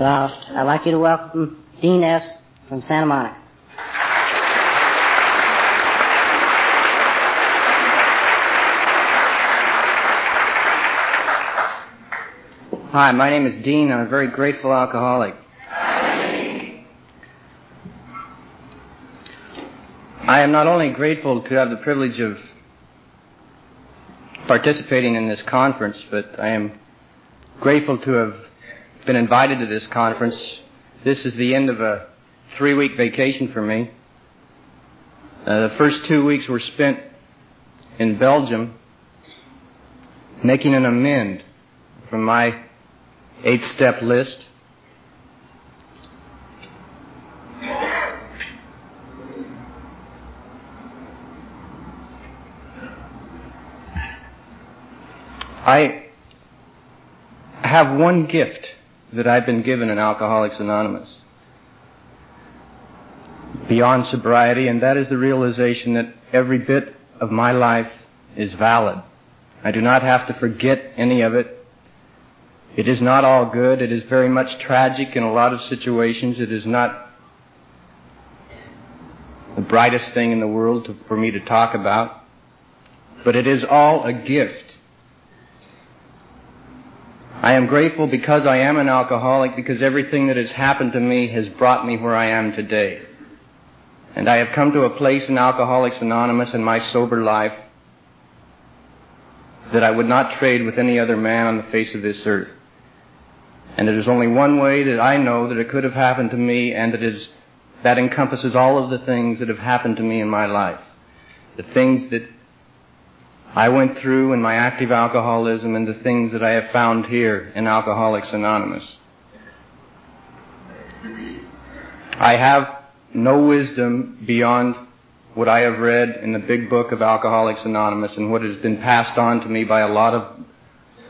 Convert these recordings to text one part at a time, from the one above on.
So I'd like you to welcome Dean S. from Santa Monica. Hi, my name is Dean. I'm a very grateful alcoholic. I am not only grateful to have the privilege of participating in this conference, but I am grateful to have been invited to this conference. This is the end of a three week vacation for me. Uh, the first two weeks were spent in Belgium making an amend from my eight step list. I have one gift that I've been given in Alcoholics Anonymous beyond sobriety, and that is the realization that every bit of my life is valid. I do not have to forget any of it it is not all good. It is very much tragic in a lot of situations. It is not the brightest thing in the world to, for me to talk about. But it is all a gift. I am grateful because I am an alcoholic, because everything that has happened to me has brought me where I am today. And I have come to a place in Alcoholics Anonymous in my sober life that I would not trade with any other man on the face of this earth. And there is only one way that I know that it could have happened to me, and that is that encompasses all of the things that have happened to me in my life. The things that I went through in my active alcoholism and the things that I have found here in Alcoholics Anonymous. I have no wisdom beyond what I have read in the big book of Alcoholics Anonymous and what has been passed on to me by a lot of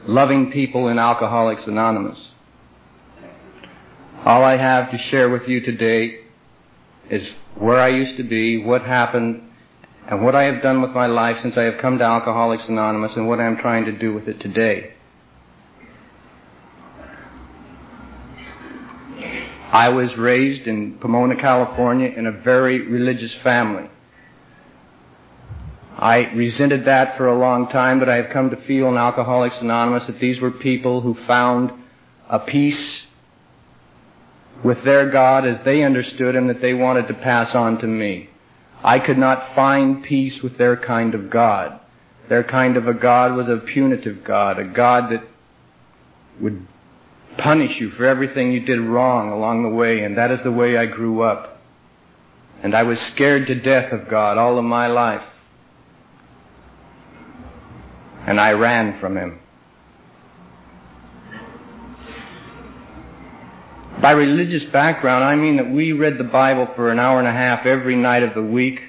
loving people in Alcoholics Anonymous. All I have to share with you today is where I used to be, what happened, and what I have done with my life since I have come to Alcoholics Anonymous and what I am trying to do with it today. I was raised in Pomona, California in a very religious family. I resented that for a long time, but I have come to feel in Alcoholics Anonymous that these were people who found a peace with their God as they understood Him that they wanted to pass on to me. I could not find peace with their kind of God. Their kind of a God was a punitive God, a God that would punish you for everything you did wrong along the way, and that is the way I grew up. And I was scared to death of God all of my life. And I ran from Him. By religious background, I mean that we read the Bible for an hour and a half every night of the week.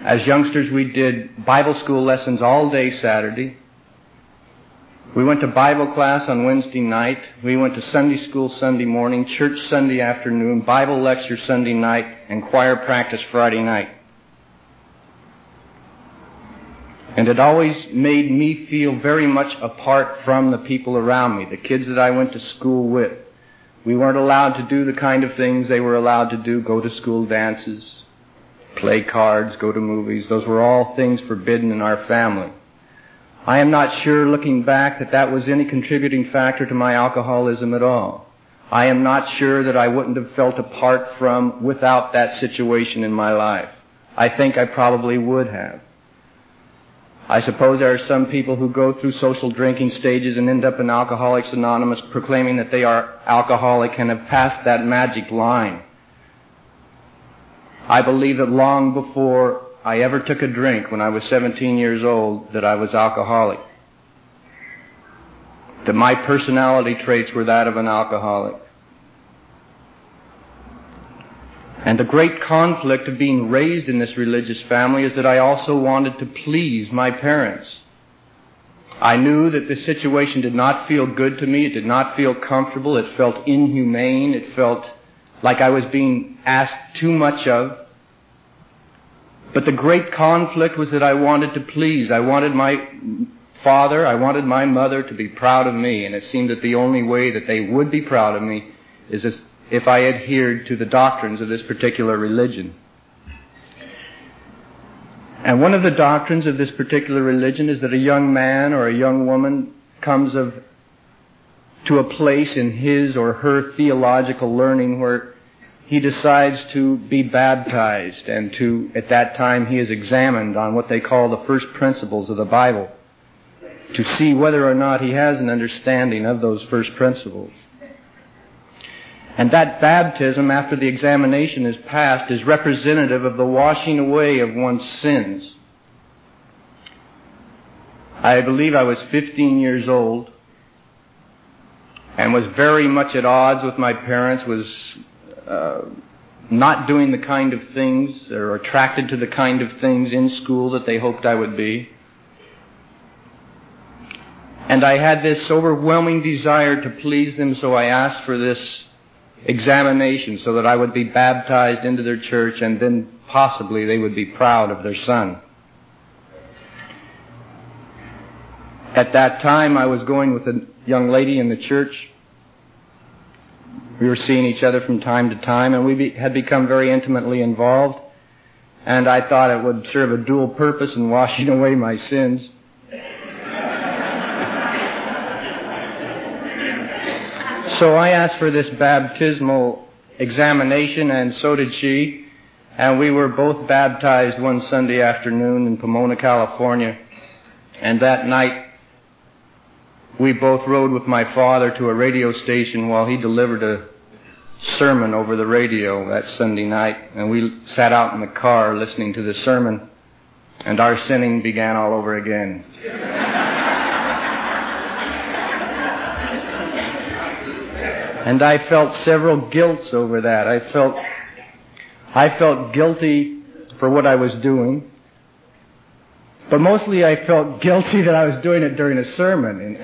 As youngsters, we did Bible school lessons all day Saturday. We went to Bible class on Wednesday night. We went to Sunday school Sunday morning, church Sunday afternoon, Bible lecture Sunday night, and choir practice Friday night. And it always made me feel very much apart from the people around me, the kids that I went to school with. We weren't allowed to do the kind of things they were allowed to do go to school dances, play cards, go to movies. Those were all things forbidden in our family. I am not sure, looking back, that that was any contributing factor to my alcoholism at all. I am not sure that I wouldn't have felt apart from without that situation in my life. I think I probably would have. I suppose there are some people who go through social drinking stages and end up in Alcoholics Anonymous proclaiming that they are alcoholic and have passed that magic line. I believe that long before I ever took a drink when I was 17 years old that I was alcoholic. That my personality traits were that of an alcoholic. And the great conflict of being raised in this religious family is that I also wanted to please my parents. I knew that the situation did not feel good to me. It did not feel comfortable. It felt inhumane. It felt like I was being asked too much of. But the great conflict was that I wanted to please. I wanted my father, I wanted my mother to be proud of me, and it seemed that the only way that they would be proud of me is if I adhered to the doctrines of this particular religion. And one of the doctrines of this particular religion is that a young man or a young woman comes of to a place in his or her theological learning where he decides to be baptized and to at that time he is examined on what they call the first principles of the Bible to see whether or not he has an understanding of those first principles. And that baptism, after the examination is passed, is representative of the washing away of one's sins. I believe I was 15 years old and was very much at odds with my parents, was uh, not doing the kind of things or attracted to the kind of things in school that they hoped I would be. And I had this overwhelming desire to please them, so I asked for this examination so that I would be baptized into their church and then possibly they would be proud of their son. At that time, I was going with a young lady in the church. We were seeing each other from time to time, and we be, had become very intimately involved. And I thought it would serve a dual purpose in washing away my sins. So I asked for this baptismal examination, and so did she. And we were both baptized one Sunday afternoon in Pomona, California. And that night, we both rode with my father to a radio station while he delivered a sermon over the radio that Sunday night. And we sat out in the car listening to the sermon. And our sinning began all over again. And I felt several guilts over that. I felt, I felt guilty for what I was doing. But mostly I felt guilty that I was doing it during a sermon.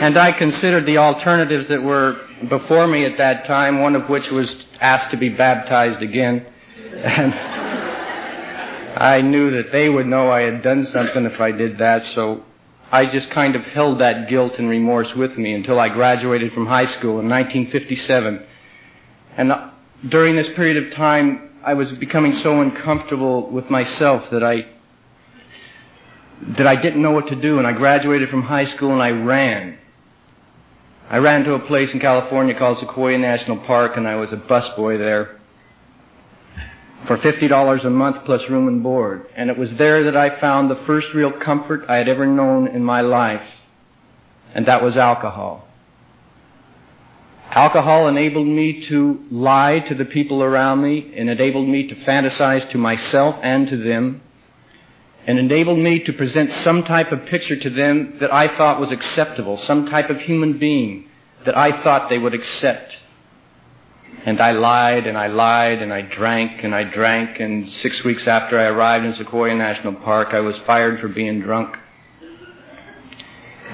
and I considered the alternatives that were before me at that time, one of which was asked to be baptized again. And I knew that they would know I had done something if I did that, so I just kind of held that guilt and remorse with me until I graduated from high school in 1957. And uh, during this period of time, I was becoming so uncomfortable with myself that I that I didn't know what to do, and I graduated from high school and I ran. I ran to a place in California called Sequoia National Park, and I was a busboy there for $50 a month plus room and board. And it was there that I found the first real comfort I had ever known in my life, and that was alcohol. Alcohol enabled me to lie to the people around me and enabled me to fantasize to myself and to them and enabled me to present some type of picture to them that I thought was acceptable, some type of human being that I thought they would accept. And I lied and I lied and I drank and I drank. And six weeks after I arrived in Sequoia National Park, I was fired for being drunk.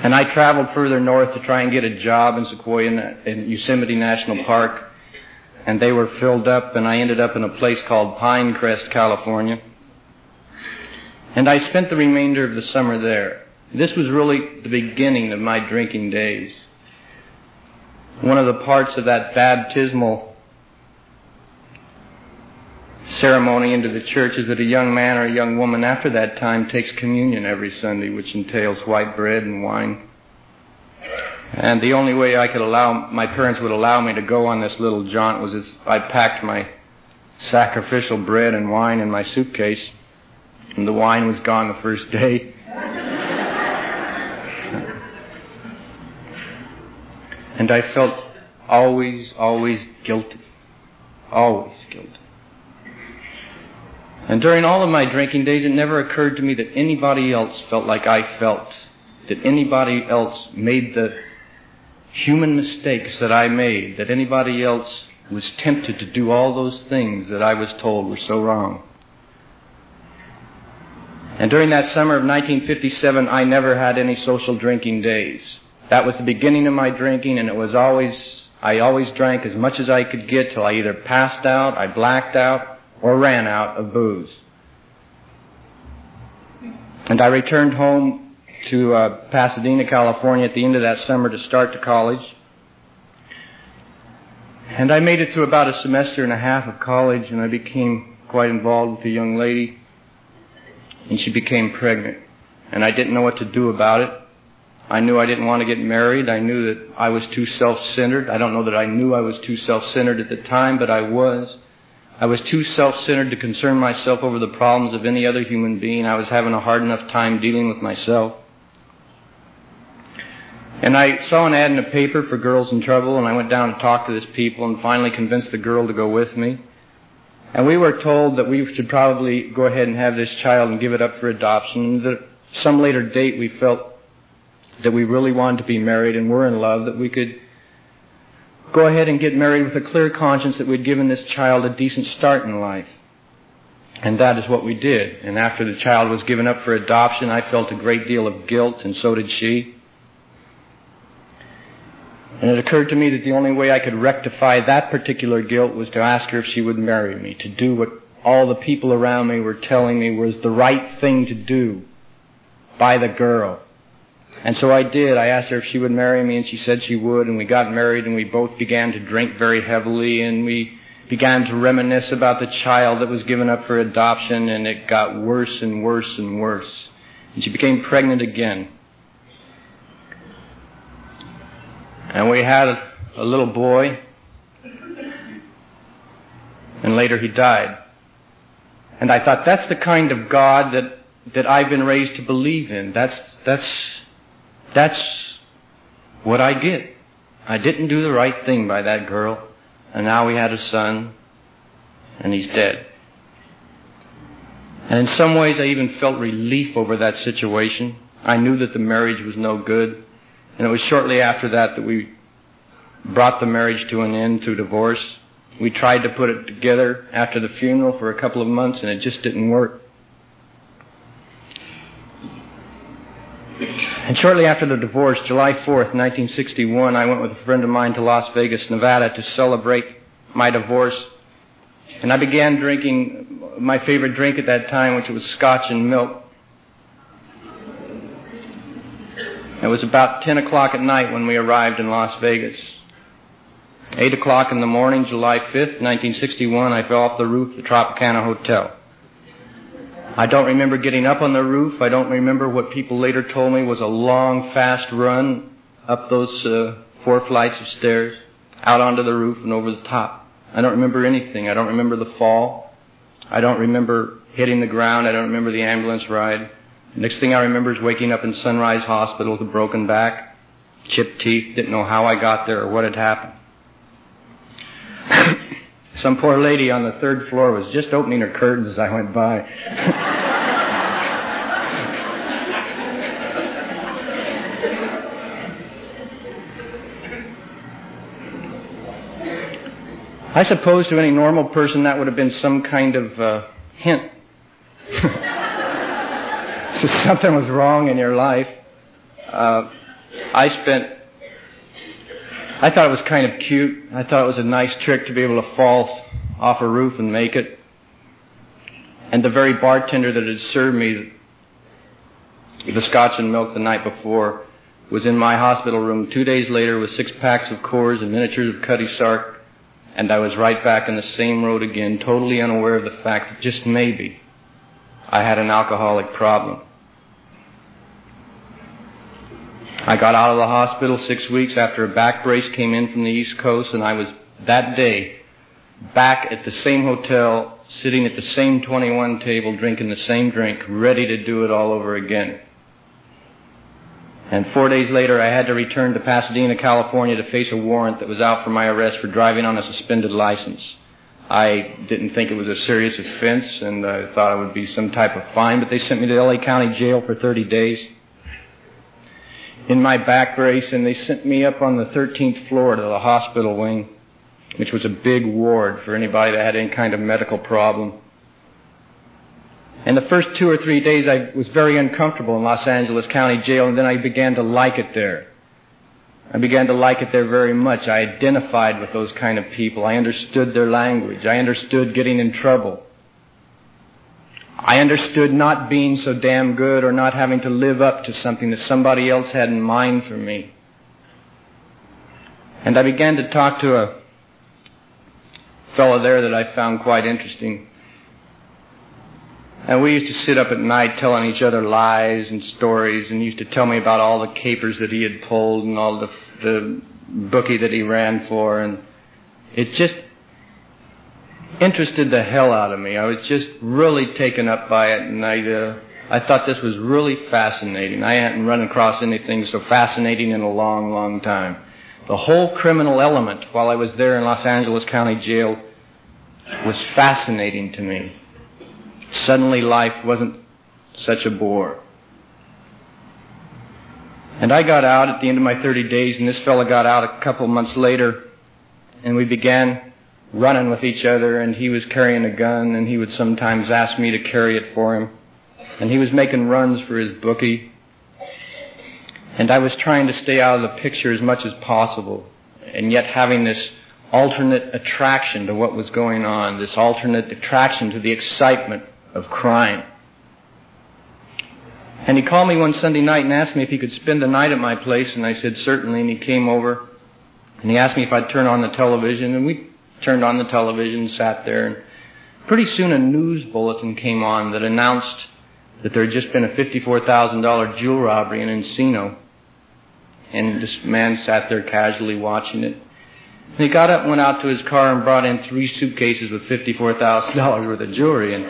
And I traveled further north to try and get a job in Sequoia, in Yosemite National Park. And they were filled up, and I ended up in a place called Pinecrest, California. And I spent the remainder of the summer there. This was really the beginning of my drinking days. One of the parts of that baptismal ceremony into the church is that a young man or a young woman after that time takes communion every Sunday, which entails white bread and wine. And the only way I could allow, my parents would allow me to go on this little jaunt was if I packed my sacrificial bread and wine in my suitcase, and the wine was gone the first day. and I felt always, always guilty. Always guilty. And during all of my drinking days, it never occurred to me that anybody else felt like I felt, that anybody else made the human mistakes that I made, that anybody else was tempted to do all those things that I was told were so wrong. And during that summer of 1957, I never had any social drinking days. That was the beginning of my drinking, and it was always, I always drank as much as I could get till I either passed out, I blacked out, or ran out of booze. And I returned home to uh, Pasadena, California at the end of that summer to start to college. And I made it through about a semester and a half of college, and I became quite involved with a young lady, and she became pregnant. And I didn't know what to do about it. I knew I didn't want to get married. I knew that I was too self-centered. I don't know that I knew I was too self-centered at the time, but I was. I was too self-centered to concern myself over the problems of any other human being. I was having a hard enough time dealing with myself. And I saw an ad in the paper for girls in trouble, and I went down to talk to this people and finally convinced the girl to go with me. And we were told that we should probably go ahead and have this child and give it up for adoption. And at some later date, we felt that we really wanted to be married and were in love, that we could go ahead and get married with a clear conscience that we'd given this child a decent start in life. And that is what we did. And after the child was given up for adoption, I felt a great deal of guilt, and so did she. And it occurred to me that the only way I could rectify that particular guilt was to ask her if she would marry me, to do what all the people around me were telling me was the right thing to do by the girl. And so I did. I asked her if she would marry me, and she said she would, and we got married, and we both began to drink very heavily, and we began to reminisce about the child that was given up for adoption, and it got worse and worse and worse. And she became pregnant again. And we had a, little boy, and later he died. And I thought, that's the kind of God that, that I've been raised to believe in. That's, that's that's what I get. I didn't do the right thing by that girl, and now we had a son, and he's dead. And in some ways, I even felt relief over that situation. I knew that the marriage was no good. And it was shortly after that that we brought the marriage to an end through divorce. We tried to put it together after the funeral for a couple of months, and it just didn't work. And shortly after the divorce, July 4th, 1961, I went with a friend of mine to Las Vegas, Nevada to celebrate my divorce. And I began drinking my favorite drink at that time, which was scotch and milk. It was about 10 o'clock at night when we arrived in Las Vegas. 8 o'clock in the morning, July 5th, 1961, I fell off the roof of the Tropicana Hotel. I don't remember getting up on the roof. I don't remember what people later told me was a long, fast run up those uh, four flights of stairs, out onto the roof and over the top. I don't remember anything. I don't remember the fall. I don't remember hitting the ground. I don't remember the ambulance ride. Next thing I remember is waking up in Sunrise Hospital with a broken back, chipped teeth, didn't know how I got there or what had happened. Some poor lady on the third floor was just opening her curtains as I went by. I suppose to any normal person that would have been some kind of uh, hint. Something was wrong in your life. Uh, I spent I thought it was kind of cute. I thought it was a nice trick to be able to fall off a roof and make it. And the very bartender that had served me the scotch and milk the night before was in my hospital room two days later with six packs of Coors and miniatures of Cutty Sark, and I was right back in the same road again, totally unaware of the fact that just maybe I had an alcoholic problem. I got out of the hospital six weeks after a back brace came in from the East Coast, and I was that day back at the same hotel, sitting at the same 21 table, drinking the same drink, ready to do it all over again. And four days later, I had to return to Pasadena, California to face a warrant that was out for my arrest for driving on a suspended license. I didn't think it was a serious offense, and I thought it would be some type of fine, but they sent me to LA County Jail for 30 days in my back brace, and they sent me up on the 13th floor to the hospital wing, which was a big ward for anybody that had any kind of medical problem. And the first two or three days, I was very uncomfortable in Los Angeles County Jail, and then I began to like it there. I began to like it there very much. I identified with those kind of people. I understood their language. I understood getting in trouble. I understood not being so damn good or not having to live up to something that somebody else had in mind for me. And I began to talk to a fellow there that I found quite interesting. And we used to sit up at night telling each other lies and stories, and he used to tell me about all the capers that he had pulled and all the, the bookie that he ran for, and it just interested the hell out of me. I was just really taken up by it, and I, uh, I thought this was really fascinating. I hadn't run across anything so fascinating in a long, long time. The whole criminal element while I was there in Los Angeles County Jail was fascinating to me. Suddenly life wasn't such a bore. And I got out at the end of my 30 days, and this fellow got out a couple months later, and we began running with each other, and he was carrying a gun, and he would sometimes ask me to carry it for him. And he was making runs for his bookie. And I was trying to stay out of the picture as much as possible, and yet having this alternate attraction to what was going on, this alternate attraction to the excitement of crime. And he called me one Sunday night and asked me if he could spend the night at my place, and I said certainly, and he came over, and he asked me if I'd turn on the television, and we turned on the television, sat there, and pretty soon a news bulletin came on that announced that there had just been a $54,000 jewel robbery in Encino. And this man sat there casually watching it. And he got up and went out to his car and brought in three suitcases with $54,000 worth of jewelry. And,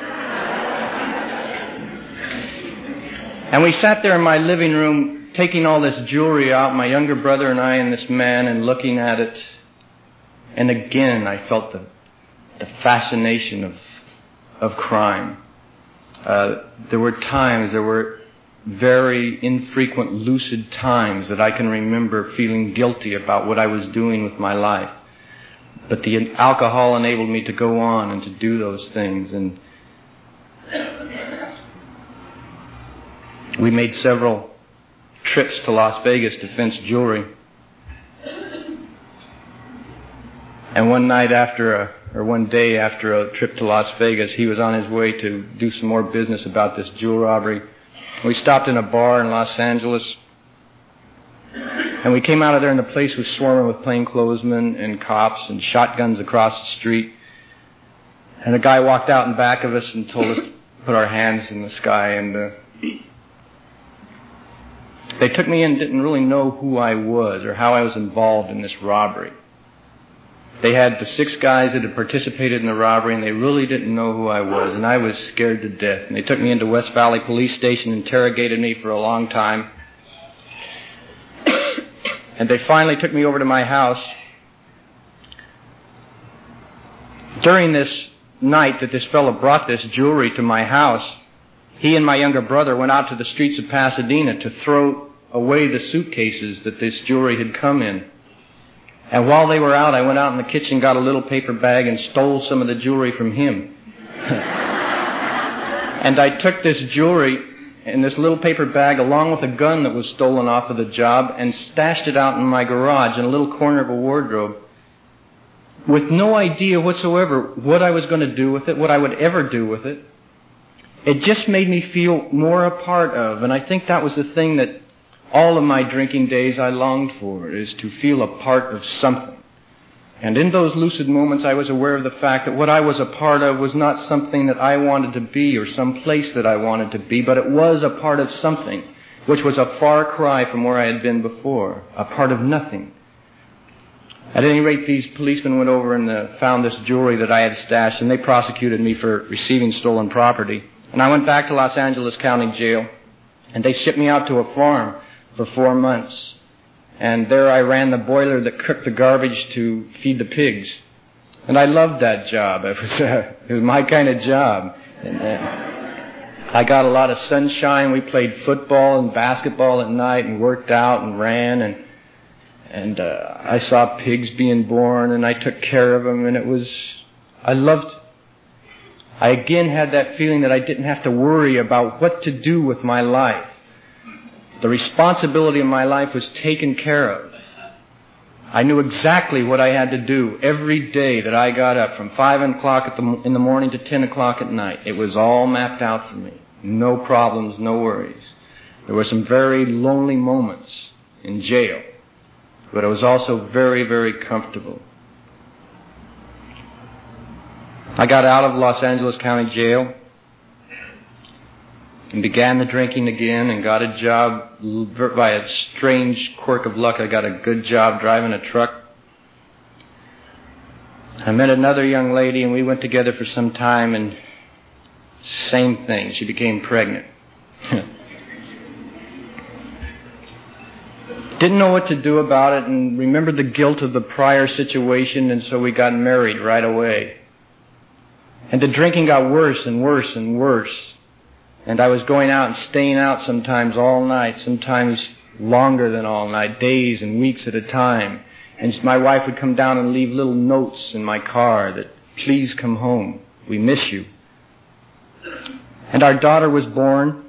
and we sat there in my living room taking all this jewelry out, my younger brother and I and this man, and looking at it and again, I felt the, the fascination of, of crime. Uh, there were times, there were very infrequent lucid times that I can remember feeling guilty about what I was doing with my life. But the alcohol enabled me to go on and to do those things. And we made several trips to Las Vegas to fence jewelry. And one night after a, or one day after a trip to Las Vegas, he was on his way to do some more business about this jewel robbery. We stopped in a bar in Los Angeles. And we came out of there and the place was swarming with plainclothesmen and cops and shotguns across the street. And a guy walked out in back of us and told us to put our hands in the sky and uh, they took me in didn't really know who I was or how I was involved in this robbery. They had the six guys that had participated in the robbery, and they really didn't know who I was, and I was scared to death. And they took me into West Valley Police Station, interrogated me for a long time. and they finally took me over to my house. During this night that this fellow brought this jewelry to my house, he and my younger brother went out to the streets of Pasadena to throw away the suitcases that this jewelry had come in. And while they were out, I went out in the kitchen, got a little paper bag, and stole some of the jewelry from him. and I took this jewelry in this little paper bag along with a gun that was stolen off of the job and stashed it out in my garage in a little corner of a wardrobe with no idea whatsoever what I was going to do with it, what I would ever do with it. It just made me feel more a part of, and I think that was the thing that all of my drinking days I longed for, is to feel a part of something. And in those lucid moments, I was aware of the fact that what I was a part of was not something that I wanted to be or some place that I wanted to be, but it was a part of something, which was a far cry from where I had been before, a part of nothing. At any rate, these policemen went over and uh, found this jewelry that I had stashed, and they prosecuted me for receiving stolen property. And I went back to Los Angeles County Jail, and they shipped me out to a farm for four months. And there I ran the boiler that cooked the garbage to feed the pigs. And I loved that job. It was, uh, it was my kind of job. And, uh, I got a lot of sunshine. We played football and basketball at night and worked out and ran and and uh, I saw pigs being born and I took care of them and it was I loved I again had that feeling that I didn't have to worry about what to do with my life. The responsibility of my life was taken care of. I knew exactly what I had to do every day that I got up from 5 o'clock the, in the morning to 10 o'clock at night. It was all mapped out for me. No problems, no worries. There were some very lonely moments in jail, but I was also very, very comfortable. I got out of Los Angeles County Jail and began the drinking again and got a job by a strange quirk of luck. I got a good job driving a truck. I met another young lady and we went together for some time and same thing. She became pregnant. Didn't know what to do about it and remembered the guilt of the prior situation and so we got married right away. And the drinking got worse and worse and worse. And I was going out and staying out sometimes all night, sometimes longer than all night, days and weeks at a time. And my wife would come down and leave little notes in my car that, please come home. We miss you. And our daughter was born.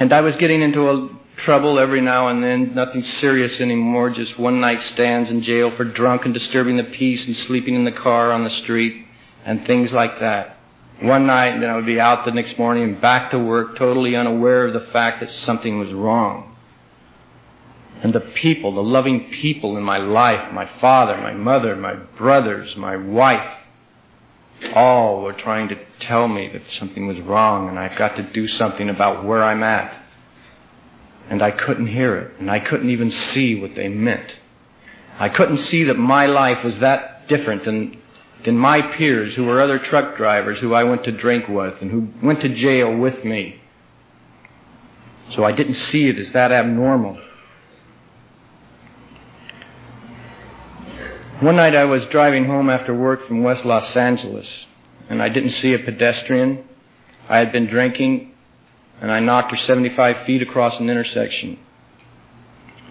And I was getting into a trouble every now and then, nothing serious anymore, just one night stands in jail for drunk and disturbing the peace and sleeping in the car on the street and things like that one night, and then I would be out the next morning and back to work, totally unaware of the fact that something was wrong. And the people, the loving people in my life, my father, my mother, my brothers, my wife, all were trying to tell me that something was wrong and I've got to do something about where I'm at. And I couldn't hear it, and I couldn't even see what they meant. I couldn't see that my life was that different than than my peers who were other truck drivers who I went to drink with and who went to jail with me. So I didn't see it as that abnormal. One night I was driving home after work from West Los Angeles and I didn't see a pedestrian. I had been drinking and I knocked her 75 feet across an intersection.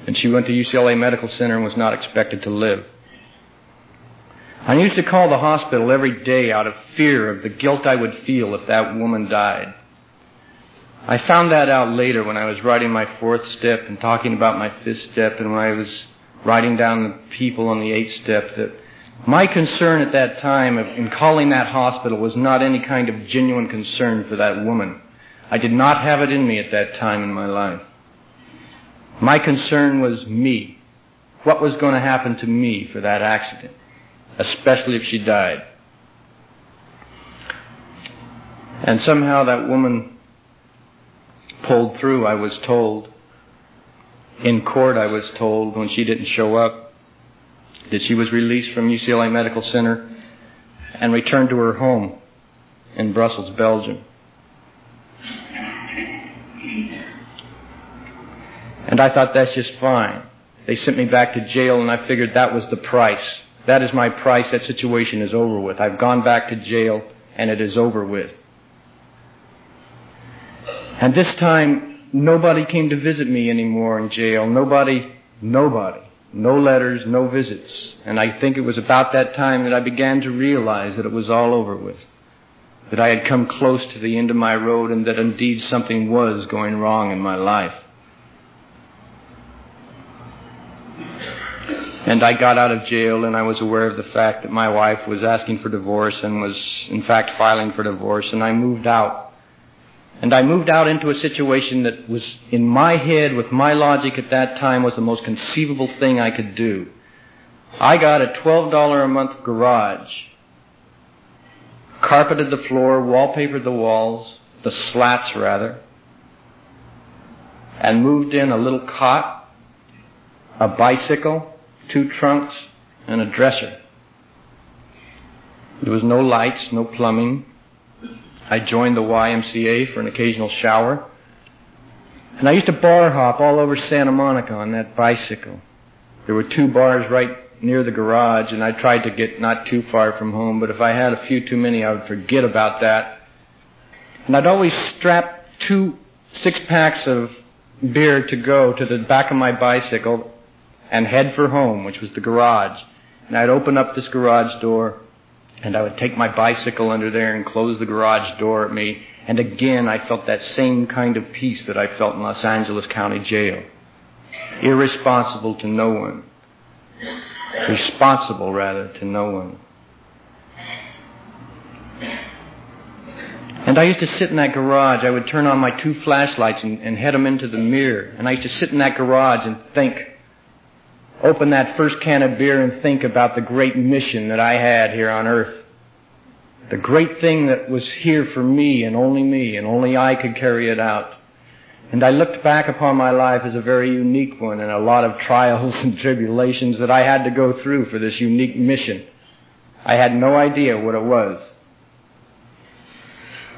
And she went to UCLA Medical Center and was not expected to live. I used to call the hospital every day out of fear of the guilt I would feel if that woman died. I found that out later when I was writing my fourth step and talking about my fifth step and when I was writing down the people on the eighth step that my concern at that time of, in calling that hospital was not any kind of genuine concern for that woman. I did not have it in me at that time in my life. My concern was me. What was going to happen to me for that accident? Especially if she died. And somehow that woman pulled through, I was told. In court, I was told when she didn't show up that she was released from UCLA Medical Center and returned to her home in Brussels, Belgium. And I thought that's just fine. They sent me back to jail and I figured that was the price that is my price. That situation is over with. I've gone back to jail and it is over with. And this time, nobody came to visit me anymore in jail. Nobody, nobody. No letters, no visits. And I think it was about that time that I began to realize that it was all over with. That I had come close to the end of my road and that indeed something was going wrong in my life. And I got out of jail and I was aware of the fact that my wife was asking for divorce and was in fact filing for divorce and I moved out. And I moved out into a situation that was in my head with my logic at that time was the most conceivable thing I could do. I got a $12 a month garage, carpeted the floor, wallpapered the walls, the slats rather, and moved in a little cot, a bicycle, two trunks, and a dresser. There was no lights, no plumbing. I joined the YMCA for an occasional shower. And I used to bar hop all over Santa Monica on that bicycle. There were two bars right near the garage, and I tried to get not too far from home, but if I had a few too many, I would forget about that. And I'd always strap two six packs of beer to go to the back of my bicycle and head for home, which was the garage. And I'd open up this garage door and I would take my bicycle under there and close the garage door at me. And again, I felt that same kind of peace that I felt in Los Angeles County Jail. irresponsible to no one. Responsible, rather, to no one. And I used to sit in that garage. I would turn on my two flashlights and, and head them into the mirror. And I used to sit in that garage and think, open that first can of beer and think about the great mission that I had here on earth. The great thing that was here for me and only me and only I could carry it out. And I looked back upon my life as a very unique one and a lot of trials and tribulations that I had to go through for this unique mission. I had no idea what it was.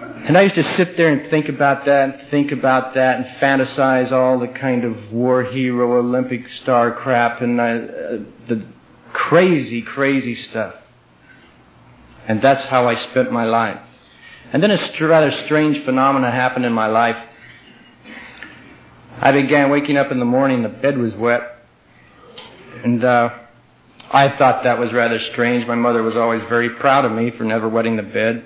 And I used to sit there and think about that, and think about that, and fantasize all the kind of war hero, Olympic star crap, and uh, the crazy, crazy stuff. And that's how I spent my life. And then a rather strange phenomenon happened in my life. I began waking up in the morning, the bed was wet. And uh, I thought that was rather strange. My mother was always very proud of me for never wetting the bed.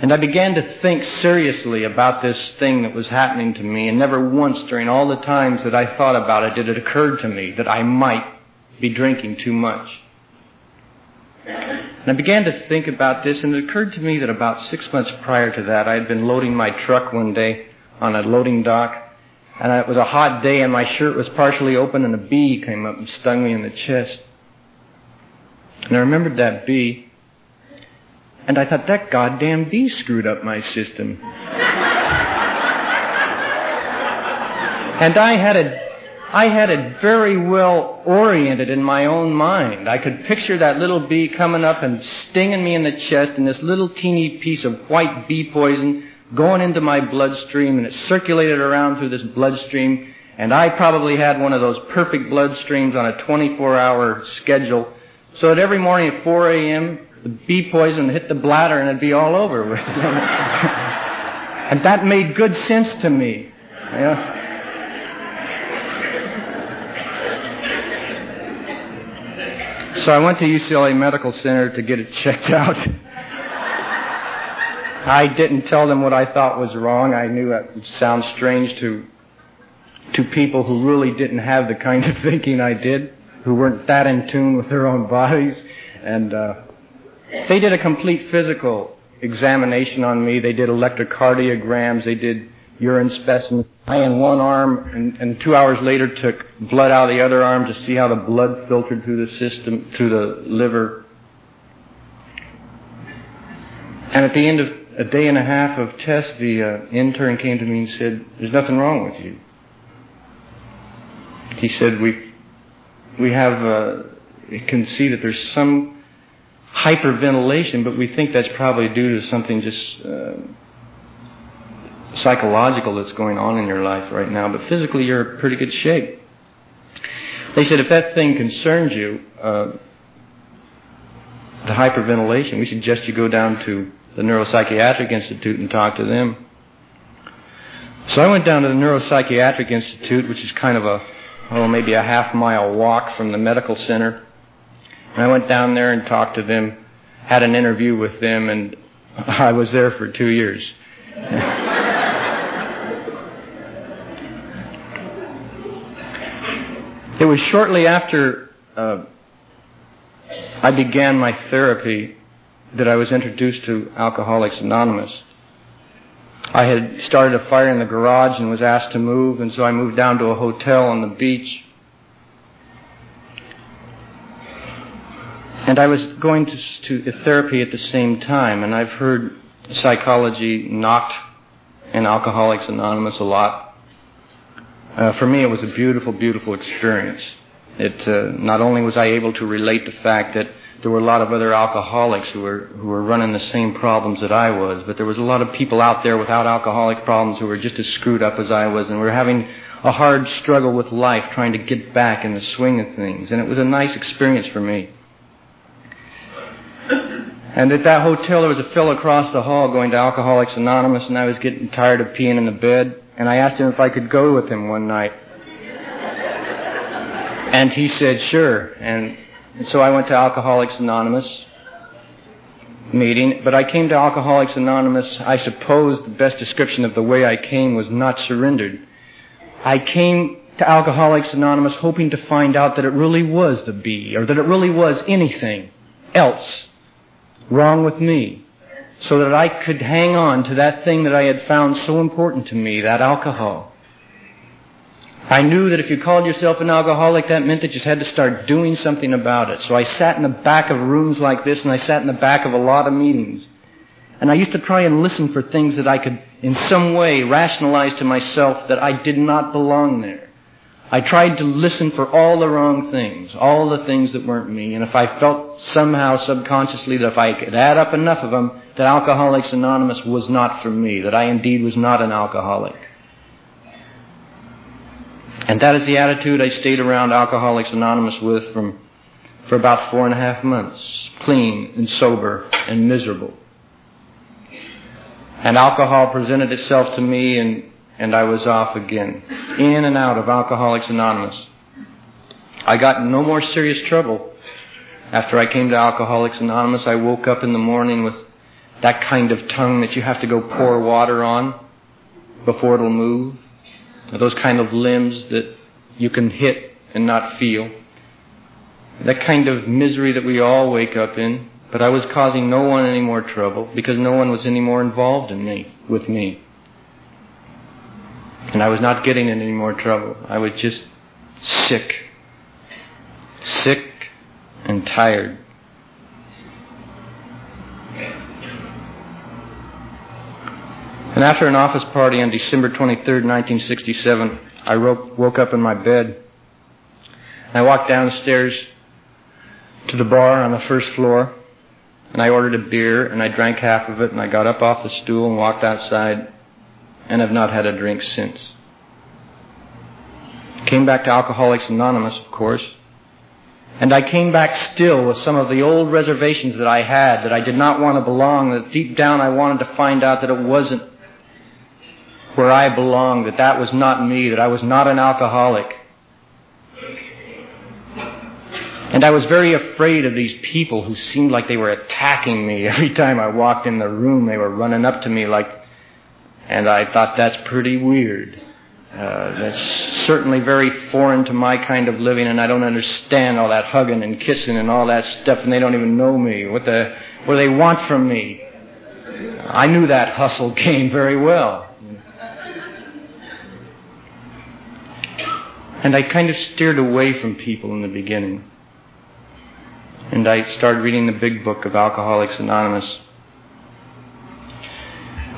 And I began to think seriously about this thing that was happening to me, and never once during all the times that I thought about it did it occur to me that I might be drinking too much. And I began to think about this, and it occurred to me that about six months prior to that, I had been loading my truck one day on a loading dock, and it was a hot day, and my shirt was partially open, and a bee came up and stung me in the chest. And I remembered that bee, and I thought, that goddamn bee screwed up my system. and I had it, I had it very well oriented in my own mind. I could picture that little bee coming up and stinging me in the chest and this little teeny piece of white bee poison going into my bloodstream and it circulated around through this bloodstream and I probably had one of those perfect bloodstreams on a 24 hour schedule so that every morning at 4 a.m the bee poison hit the bladder and it'd be all over with. and that made good sense to me. You know? So I went to UCLA Medical Center to get it checked out. I didn't tell them what I thought was wrong. I knew that would sound strange to to people who really didn't have the kind of thinking I did, who weren't that in tune with their own bodies, and uh, they did a complete physical examination on me. They did electrocardiograms. They did urine specimens. I in one arm, and, and two hours later took blood out of the other arm to see how the blood filtered through the system, through the liver. And at the end of a day and a half of tests, the uh, intern came to me and said, "There's nothing wrong with you." He said, "We we have uh, can see that there's some hyperventilation, but we think that's probably due to something just uh, psychological that's going on in your life right now. But physically, you're in pretty good shape. They said if that thing concerns you, uh, the hyperventilation, we suggest you go down to the Neuropsychiatric Institute and talk to them. So I went down to the Neuropsychiatric Institute, which is kind of a, oh, maybe a half mile walk from the medical center. I went down there and talked to them, had an interview with them, and I was there for two years. it was shortly after uh, I began my therapy that I was introduced to Alcoholics Anonymous. I had started a fire in the garage and was asked to move, and so I moved down to a hotel on the beach And I was going to, to therapy at the same time, and I've heard psychology knocked in Alcoholics Anonymous a lot. Uh, for me, it was a beautiful, beautiful experience. It uh, not only was I able to relate the fact that there were a lot of other alcoholics who were who were running the same problems that I was, but there was a lot of people out there without alcoholic problems who were just as screwed up as I was, and were having a hard struggle with life, trying to get back in the swing of things. And it was a nice experience for me. And at that hotel, there was a fellow across the hall going to Alcoholics Anonymous, and I was getting tired of peeing in the bed. And I asked him if I could go with him one night. And he said, sure. And so I went to Alcoholics Anonymous meeting. But I came to Alcoholics Anonymous, I suppose the best description of the way I came was not surrendered. I came to Alcoholics Anonymous hoping to find out that it really was the bee or that it really was anything else wrong with me so that I could hang on to that thing that I had found so important to me, that alcohol. I knew that if you called yourself an alcoholic, that meant that you just had to start doing something about it. So I sat in the back of rooms like this and I sat in the back of a lot of meetings. And I used to try and listen for things that I could in some way rationalize to myself that I did not belong there. I tried to listen for all the wrong things, all the things that weren't me. And if I felt somehow subconsciously that if I could add up enough of them, that Alcoholics Anonymous was not for me, that I indeed was not an alcoholic. And that is the attitude I stayed around Alcoholics Anonymous with from, for about four and a half months, clean and sober and miserable. And alcohol presented itself to me and and I was off again, in and out of Alcoholics Anonymous. I got no more serious trouble after I came to Alcoholics Anonymous. I woke up in the morning with that kind of tongue that you have to go pour water on before it'll move, those kind of limbs that you can hit and not feel, that kind of misery that we all wake up in. But I was causing no one any more trouble because no one was any more involved in me, with me. And I was not getting in any more trouble. I was just sick. Sick and tired. And after an office party on December 23rd, 1967, I woke up in my bed. I walked downstairs to the bar on the first floor, and I ordered a beer, and I drank half of it, and I got up off the stool and walked outside and have not had a drink since. Came back to Alcoholics Anonymous, of course. And I came back still with some of the old reservations that I had, that I did not want to belong, that deep down I wanted to find out that it wasn't where I belonged, that that was not me, that I was not an alcoholic. And I was very afraid of these people who seemed like they were attacking me every time I walked in the room. They were running up to me like and I thought that's pretty weird. Uh, that's certainly very foreign to my kind of living, and I don't understand all that hugging and kissing and all that stuff, and they don't even know me. What the what do they want from me? I knew that hustle game very well. And I kind of steered away from people in the beginning. And I started reading the big book of Alcoholics Anonymous.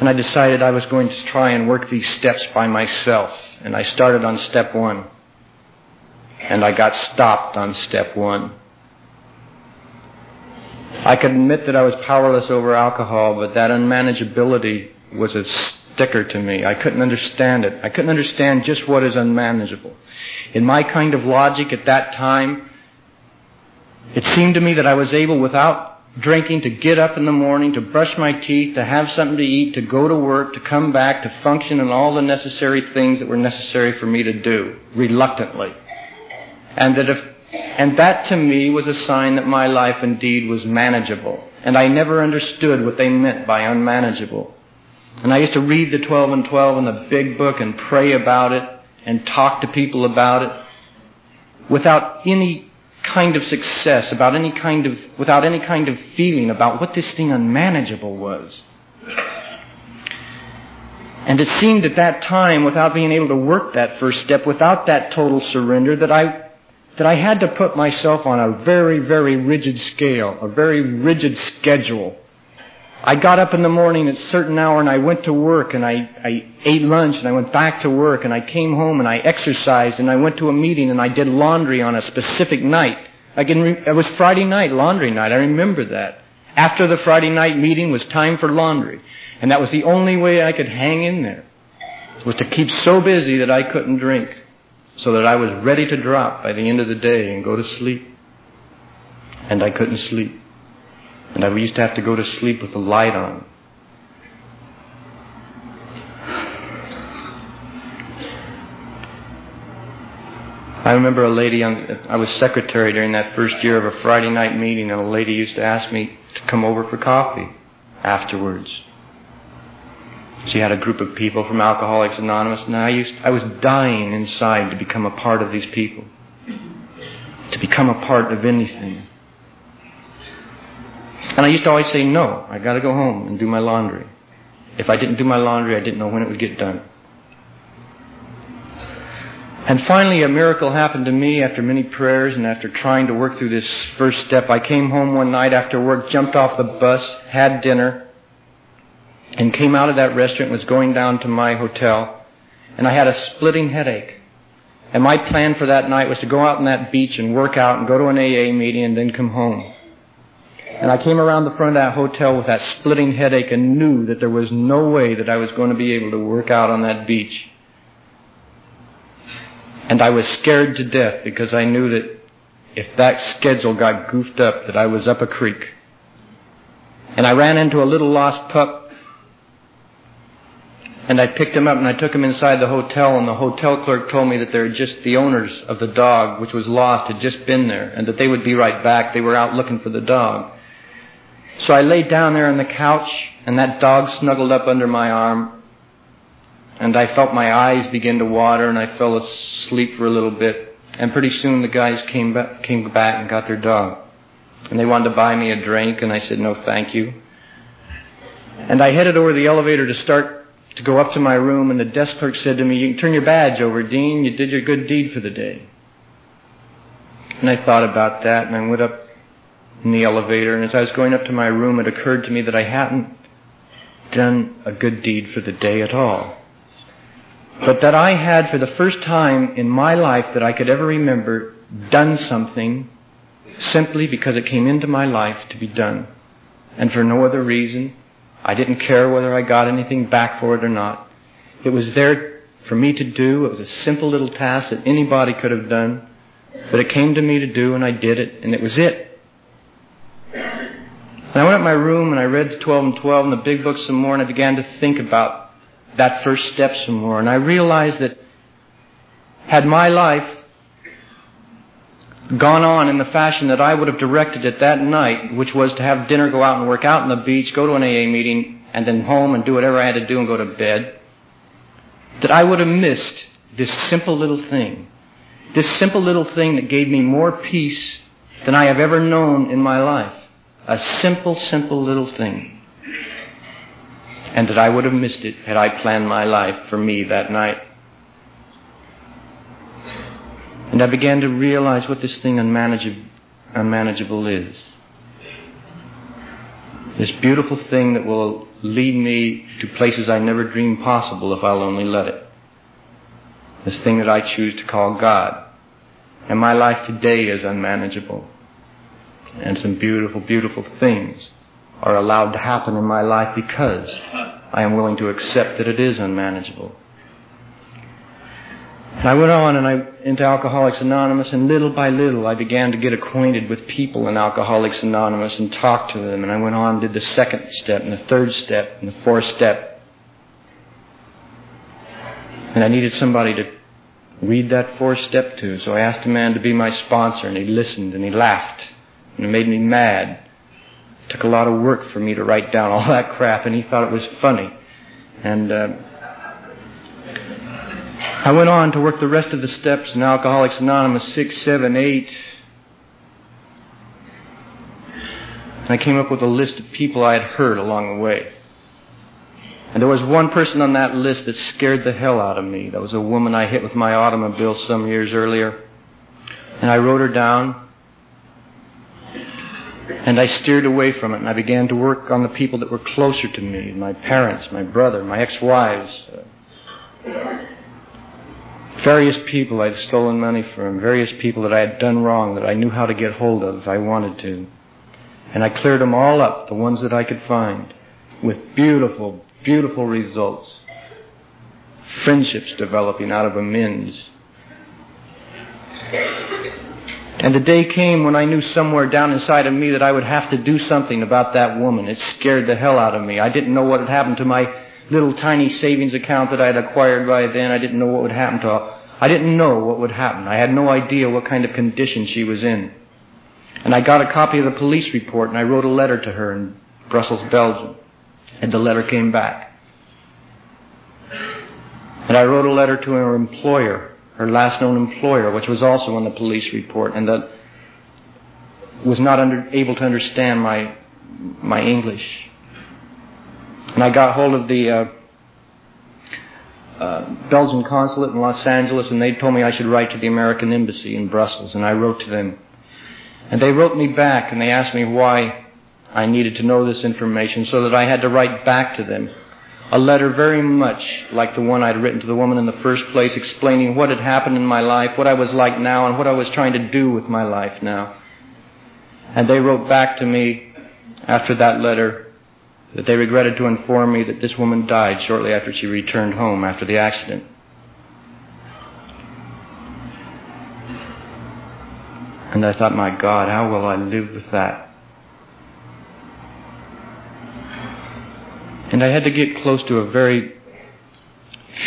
And I decided I was going to try and work these steps by myself. And I started on step one. And I got stopped on step one. I could admit that I was powerless over alcohol, but that unmanageability was a sticker to me. I couldn't understand it. I couldn't understand just what is unmanageable. In my kind of logic at that time, it seemed to me that I was able, without drinking, to get up in the morning, to brush my teeth, to have something to eat, to go to work, to come back, to function in all the necessary things that were necessary for me to do, reluctantly. And that if, and that to me was a sign that my life indeed was manageable. And I never understood what they meant by unmanageable. And I used to read the 12 and 12 in the big book and pray about it and talk to people about it without any kind of success, about any kind of, without any kind of feeling about what this thing unmanageable was. And it seemed at that time, without being able to work that first step, without that total surrender, that I, that I had to put myself on a very, very rigid scale, a very rigid schedule. I got up in the morning at a certain hour and I went to work and I, I ate lunch and I went back to work and I came home and I exercised and I went to a meeting and I did laundry on a specific night. I can re- it was Friday night, laundry night. I remember that. After the Friday night meeting was time for laundry. And that was the only way I could hang in there. Was to keep so busy that I couldn't drink. So that I was ready to drop by the end of the day and go to sleep. And I couldn't sleep. And I used to have to go to sleep with the light on. I remember a lady, on, I was secretary during that first year of a Friday night meeting, and a lady used to ask me to come over for coffee afterwards. She had a group of people from Alcoholics Anonymous, and I used I was dying inside to become a part of these people. To become a part of anything. And I used to always say, no, I gotta go home and do my laundry. If I didn't do my laundry, I didn't know when it would get done. And finally, a miracle happened to me after many prayers and after trying to work through this first step. I came home one night after work, jumped off the bus, had dinner, and came out of that restaurant, was going down to my hotel, and I had a splitting headache. And my plan for that night was to go out on that beach and work out and go to an AA meeting and then come home. And I came around the front of that hotel with that splitting headache and knew that there was no way that I was going to be able to work out on that beach. And I was scared to death because I knew that if that schedule got goofed up, that I was up a creek. And I ran into a little lost pup and I picked him up and I took him inside the hotel and the hotel clerk told me that they're just the owners of the dog, which was lost, had just been there and that they would be right back. They were out looking for the dog. So I laid down there on the couch, and that dog snuggled up under my arm, and I felt my eyes begin to water, and I fell asleep for a little bit. And pretty soon the guys came back, came back and got their dog. And they wanted to buy me a drink, and I said, no, thank you. And I headed over the elevator to start to go up to my room, and the desk clerk said to me, You can turn your badge over, Dean. You did your good deed for the day. And I thought about that, and I went up in the elevator, and as I was going up to my room, it occurred to me that I hadn't done a good deed for the day at all. But that I had, for the first time in my life that I could ever remember, done something simply because it came into my life to be done. And for no other reason. I didn't care whether I got anything back for it or not. It was there for me to do. It was a simple little task that anybody could have done. But it came to me to do, and I did it, and it was it. And I went up my room and I read the 12 and 12 and the big book some more and I began to think about that first step some more. And I realized that had my life gone on in the fashion that I would have directed it that night, which was to have dinner, go out and work out on the beach, go to an AA meeting, and then home and do whatever I had to do and go to bed, that I would have missed this simple little thing. This simple little thing that gave me more peace than I have ever known in my life. A simple, simple little thing. And that I would have missed it had I planned my life for me that night. And I began to realize what this thing unmanageable, unmanageable is. This beautiful thing that will lead me to places I never dreamed possible if I'll only let it. This thing that I choose to call God. And my life today is unmanageable and some beautiful, beautiful things are allowed to happen in my life because I am willing to accept that it is unmanageable. And I went on and I into Alcoholics Anonymous, and little by little I began to get acquainted with people in Alcoholics Anonymous and talk to them. And I went on did the second step, and the third step, and the fourth step. And I needed somebody to read that fourth step to, so I asked a man to be my sponsor, and he listened and he laughed. And it made me mad. It took a lot of work for me to write down all that crap, and he thought it was funny. And uh, I went on to work the rest of the steps in Alcoholics Anonymous 6, 7, 8. And I came up with a list of people I had hurt along the way. And there was one person on that list that scared the hell out of me. That was a woman I hit with my automobile some years earlier. And I wrote her down. And I steered away from it and I began to work on the people that were closer to me my parents, my brother, my ex wives. Uh, various people I'd stolen money from, various people that I had done wrong that I knew how to get hold of if I wanted to. And I cleared them all up, the ones that I could find, with beautiful, beautiful results. Friendships developing out of amends. And the day came when I knew somewhere down inside of me that I would have to do something about that woman. It scared the hell out of me. I didn't know what had happened to my little tiny savings account that I had acquired by then. I didn't know what would happen to. I didn't know what would happen. I had no idea what kind of condition she was in. And I got a copy of the police report and I wrote a letter to her in Brussels, Belgium. And the letter came back. And I wrote a letter to her employer, her last known employer, which was also in the police report, and that was not under, able to understand my, my English. And I got hold of the uh, uh, Belgian consulate in Los Angeles, and they told me I should write to the American embassy in Brussels, and I wrote to them. And they wrote me back, and they asked me why I needed to know this information, so that I had to write back to them a letter very much like the one I'd written to the woman in the first place, explaining what had happened in my life, what I was like now, and what I was trying to do with my life now. And they wrote back to me after that letter that they regretted to inform me that this woman died shortly after she returned home after the accident. And I thought, my God, how will I live with that? And I had to get close to a very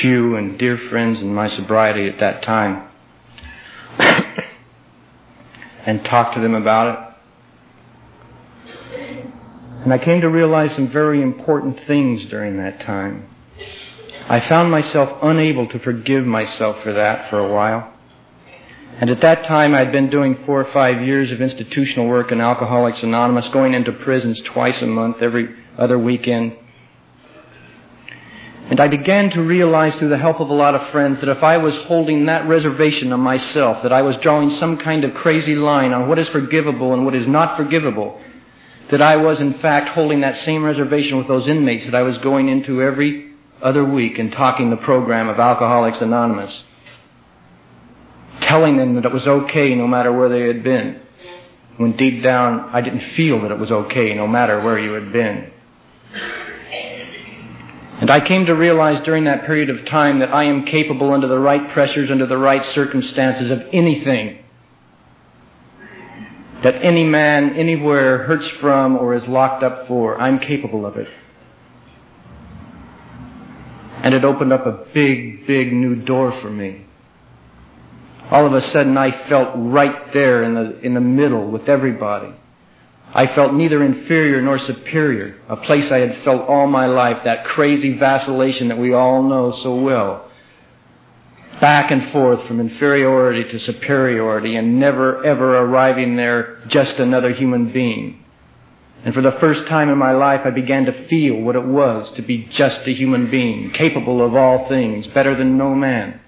few and dear friends in my sobriety at that time and talk to them about it. And I came to realize some very important things during that time. I found myself unable to forgive myself for that for a while. And at that time, I'd been doing four or five years of institutional work in Alcoholics Anonymous, going into prisons twice a month, every other weekend. And I began to realize through the help of a lot of friends that if I was holding that reservation on myself, that I was drawing some kind of crazy line on what is forgivable and what is not forgivable, that I was in fact holding that same reservation with those inmates that I was going into every other week and talking the program of Alcoholics Anonymous, telling them that it was okay no matter where they had been, when deep down I didn't feel that it was okay no matter where you had been. And I came to realize during that period of time that I am capable under the right pressures, under the right circumstances of anything that any man anywhere hurts from or is locked up for. I'm capable of it. And it opened up a big, big new door for me. All of a sudden I felt right there in the, in the middle with everybody. I felt neither inferior nor superior, a place I had felt all my life, that crazy vacillation that we all know so well. Back and forth from inferiority to superiority and never ever arriving there just another human being. And for the first time in my life, I began to feel what it was to be just a human being, capable of all things, better than no man,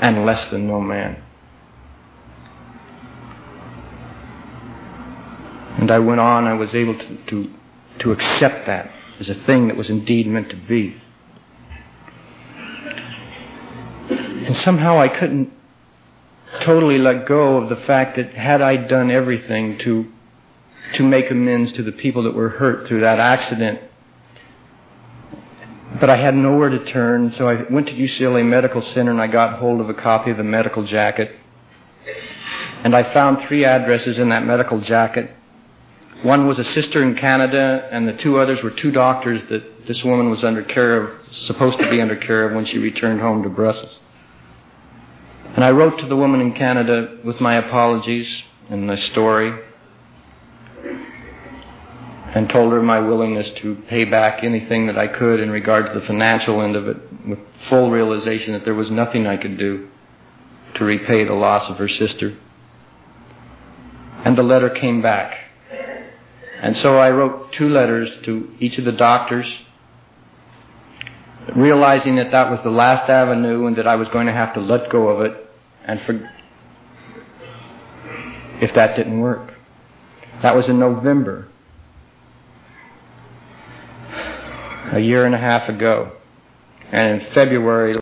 and less than no man. And I went on, I was able to, to, to accept that as a thing that was indeed meant to be. And somehow I couldn't totally let go of the fact that had I done everything to, to make amends to the people that were hurt through that accident, but I had nowhere to turn, so I went to UCLA Medical Center and I got hold of a copy of the medical jacket. And I found three addresses in that medical jacket one was a sister in Canada, and the two others were two doctors that this woman was under care of, supposed to be under care of when she returned home to Brussels. And I wrote to the woman in Canada with my apologies and the story and told her my willingness to pay back anything that I could in regard to the financial end of it with full realization that there was nothing I could do to repay the loss of her sister. And the letter came back. And so I wrote two letters to each of the doctors, realizing that that was the last avenue and that I was going to have to let go of it and for, if that didn't work. That was in November, a year and a half ago. And in February,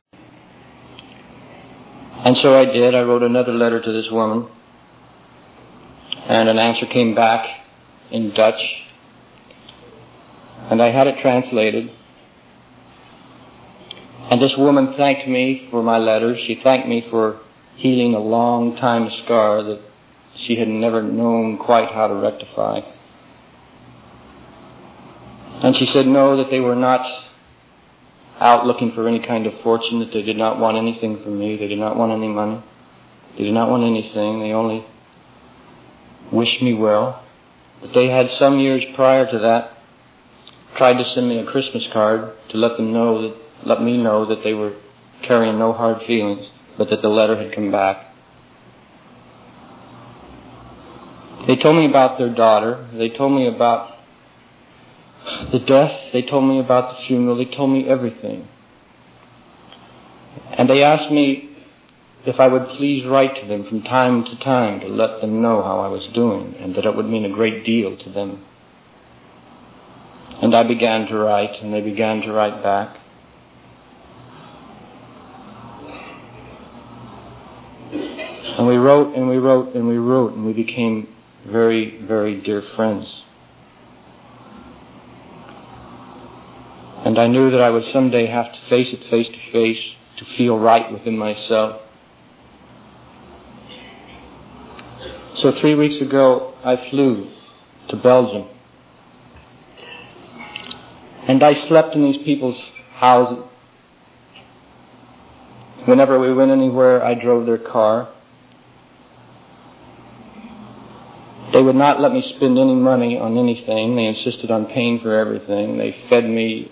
and so I did. I wrote another letter to this woman, and an answer came back in Dutch, and I had it translated. And this woman thanked me for my letter. She thanked me for healing a long time scar that she had never known quite how to rectify. And she said, no, that they were not out looking for any kind of fortune, that they did not want anything from me. They did not want any money. They did not want anything. They only wished me well. But they had some years prior to that tried to send me a Christmas card to let them know that, let me know that they were carrying no hard feelings, but that the letter had come back. They told me about their daughter. They told me about the death. They told me about the funeral. They told me everything. And they asked me if I would please write to them from time to time to let them know how I was doing and that it would mean a great deal to them. And I began to write, and they began to write back. And we wrote and we wrote and we wrote, and we became very, very dear friends. And I knew that I would someday have to face it face to face to feel right within myself. So three weeks ago, I flew to Belgium. And I slept in these people's houses. Whenever we went anywhere, I drove their car. They would not let me spend any money on anything. They insisted on paying for everything. They fed me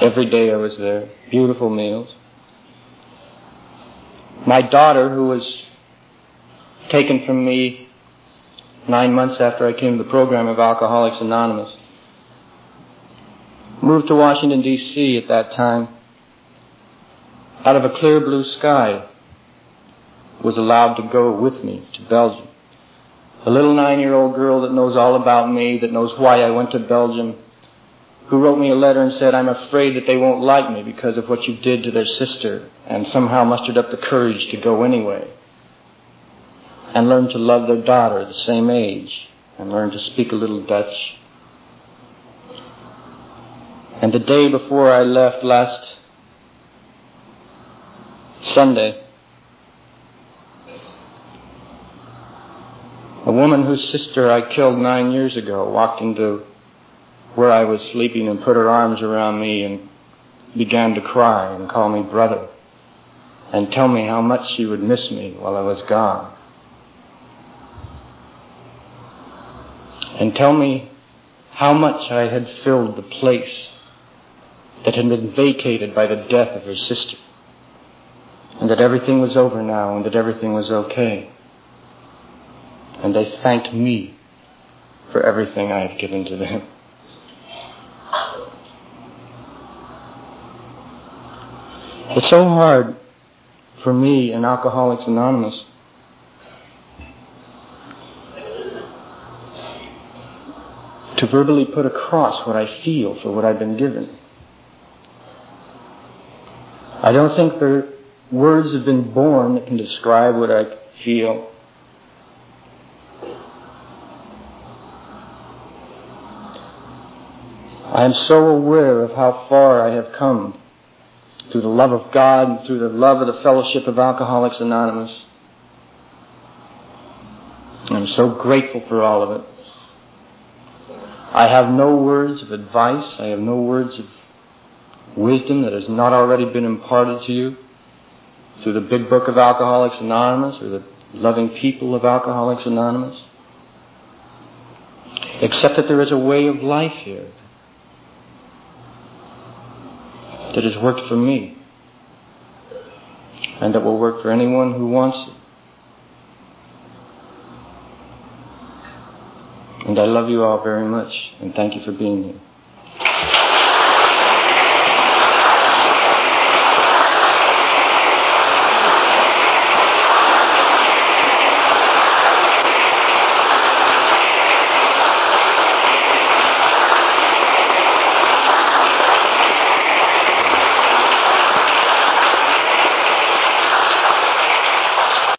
every day I was there. Beautiful meals. My daughter, who was taken from me nine months after I came to the program of Alcoholics Anonymous, moved to Washington, D.C. at that time out of a clear blue sky was allowed to go with me to Belgium. A little nine-year-old girl that knows all about me, that knows why I went to Belgium, who wrote me a letter and said, I'm afraid that they won't like me because of what you did to their sister, and somehow mustered up the courage to go anyway, and learned to love their daughter, the same age, and learned to speak a little Dutch. And the day before I left last Sunday, A woman whose sister I killed nine years ago walked into where I was sleeping and put her arms around me and began to cry and call me brother and tell me how much she would miss me while I was gone. And tell me how much I had filled the place that had been vacated by the death of her sister. And that everything was over now and that everything was okay and they thanked me for everything I have given to them. It's so hard for me in Alcoholics Anonymous to verbally put across what I feel for what I've been given. I don't think the words have been born that can describe what I feel. I am so aware of how far I have come through the love of God and through the love of the fellowship of Alcoholics Anonymous. I'm so grateful for all of it. I have no words of advice. I have no words of wisdom that has not already been imparted to you through the big book of Alcoholics Anonymous or the loving people of Alcoholics Anonymous. Except that there is a way of life here that has worked for me and that will work for anyone who wants it. And I love you all very much, and thank you for being here.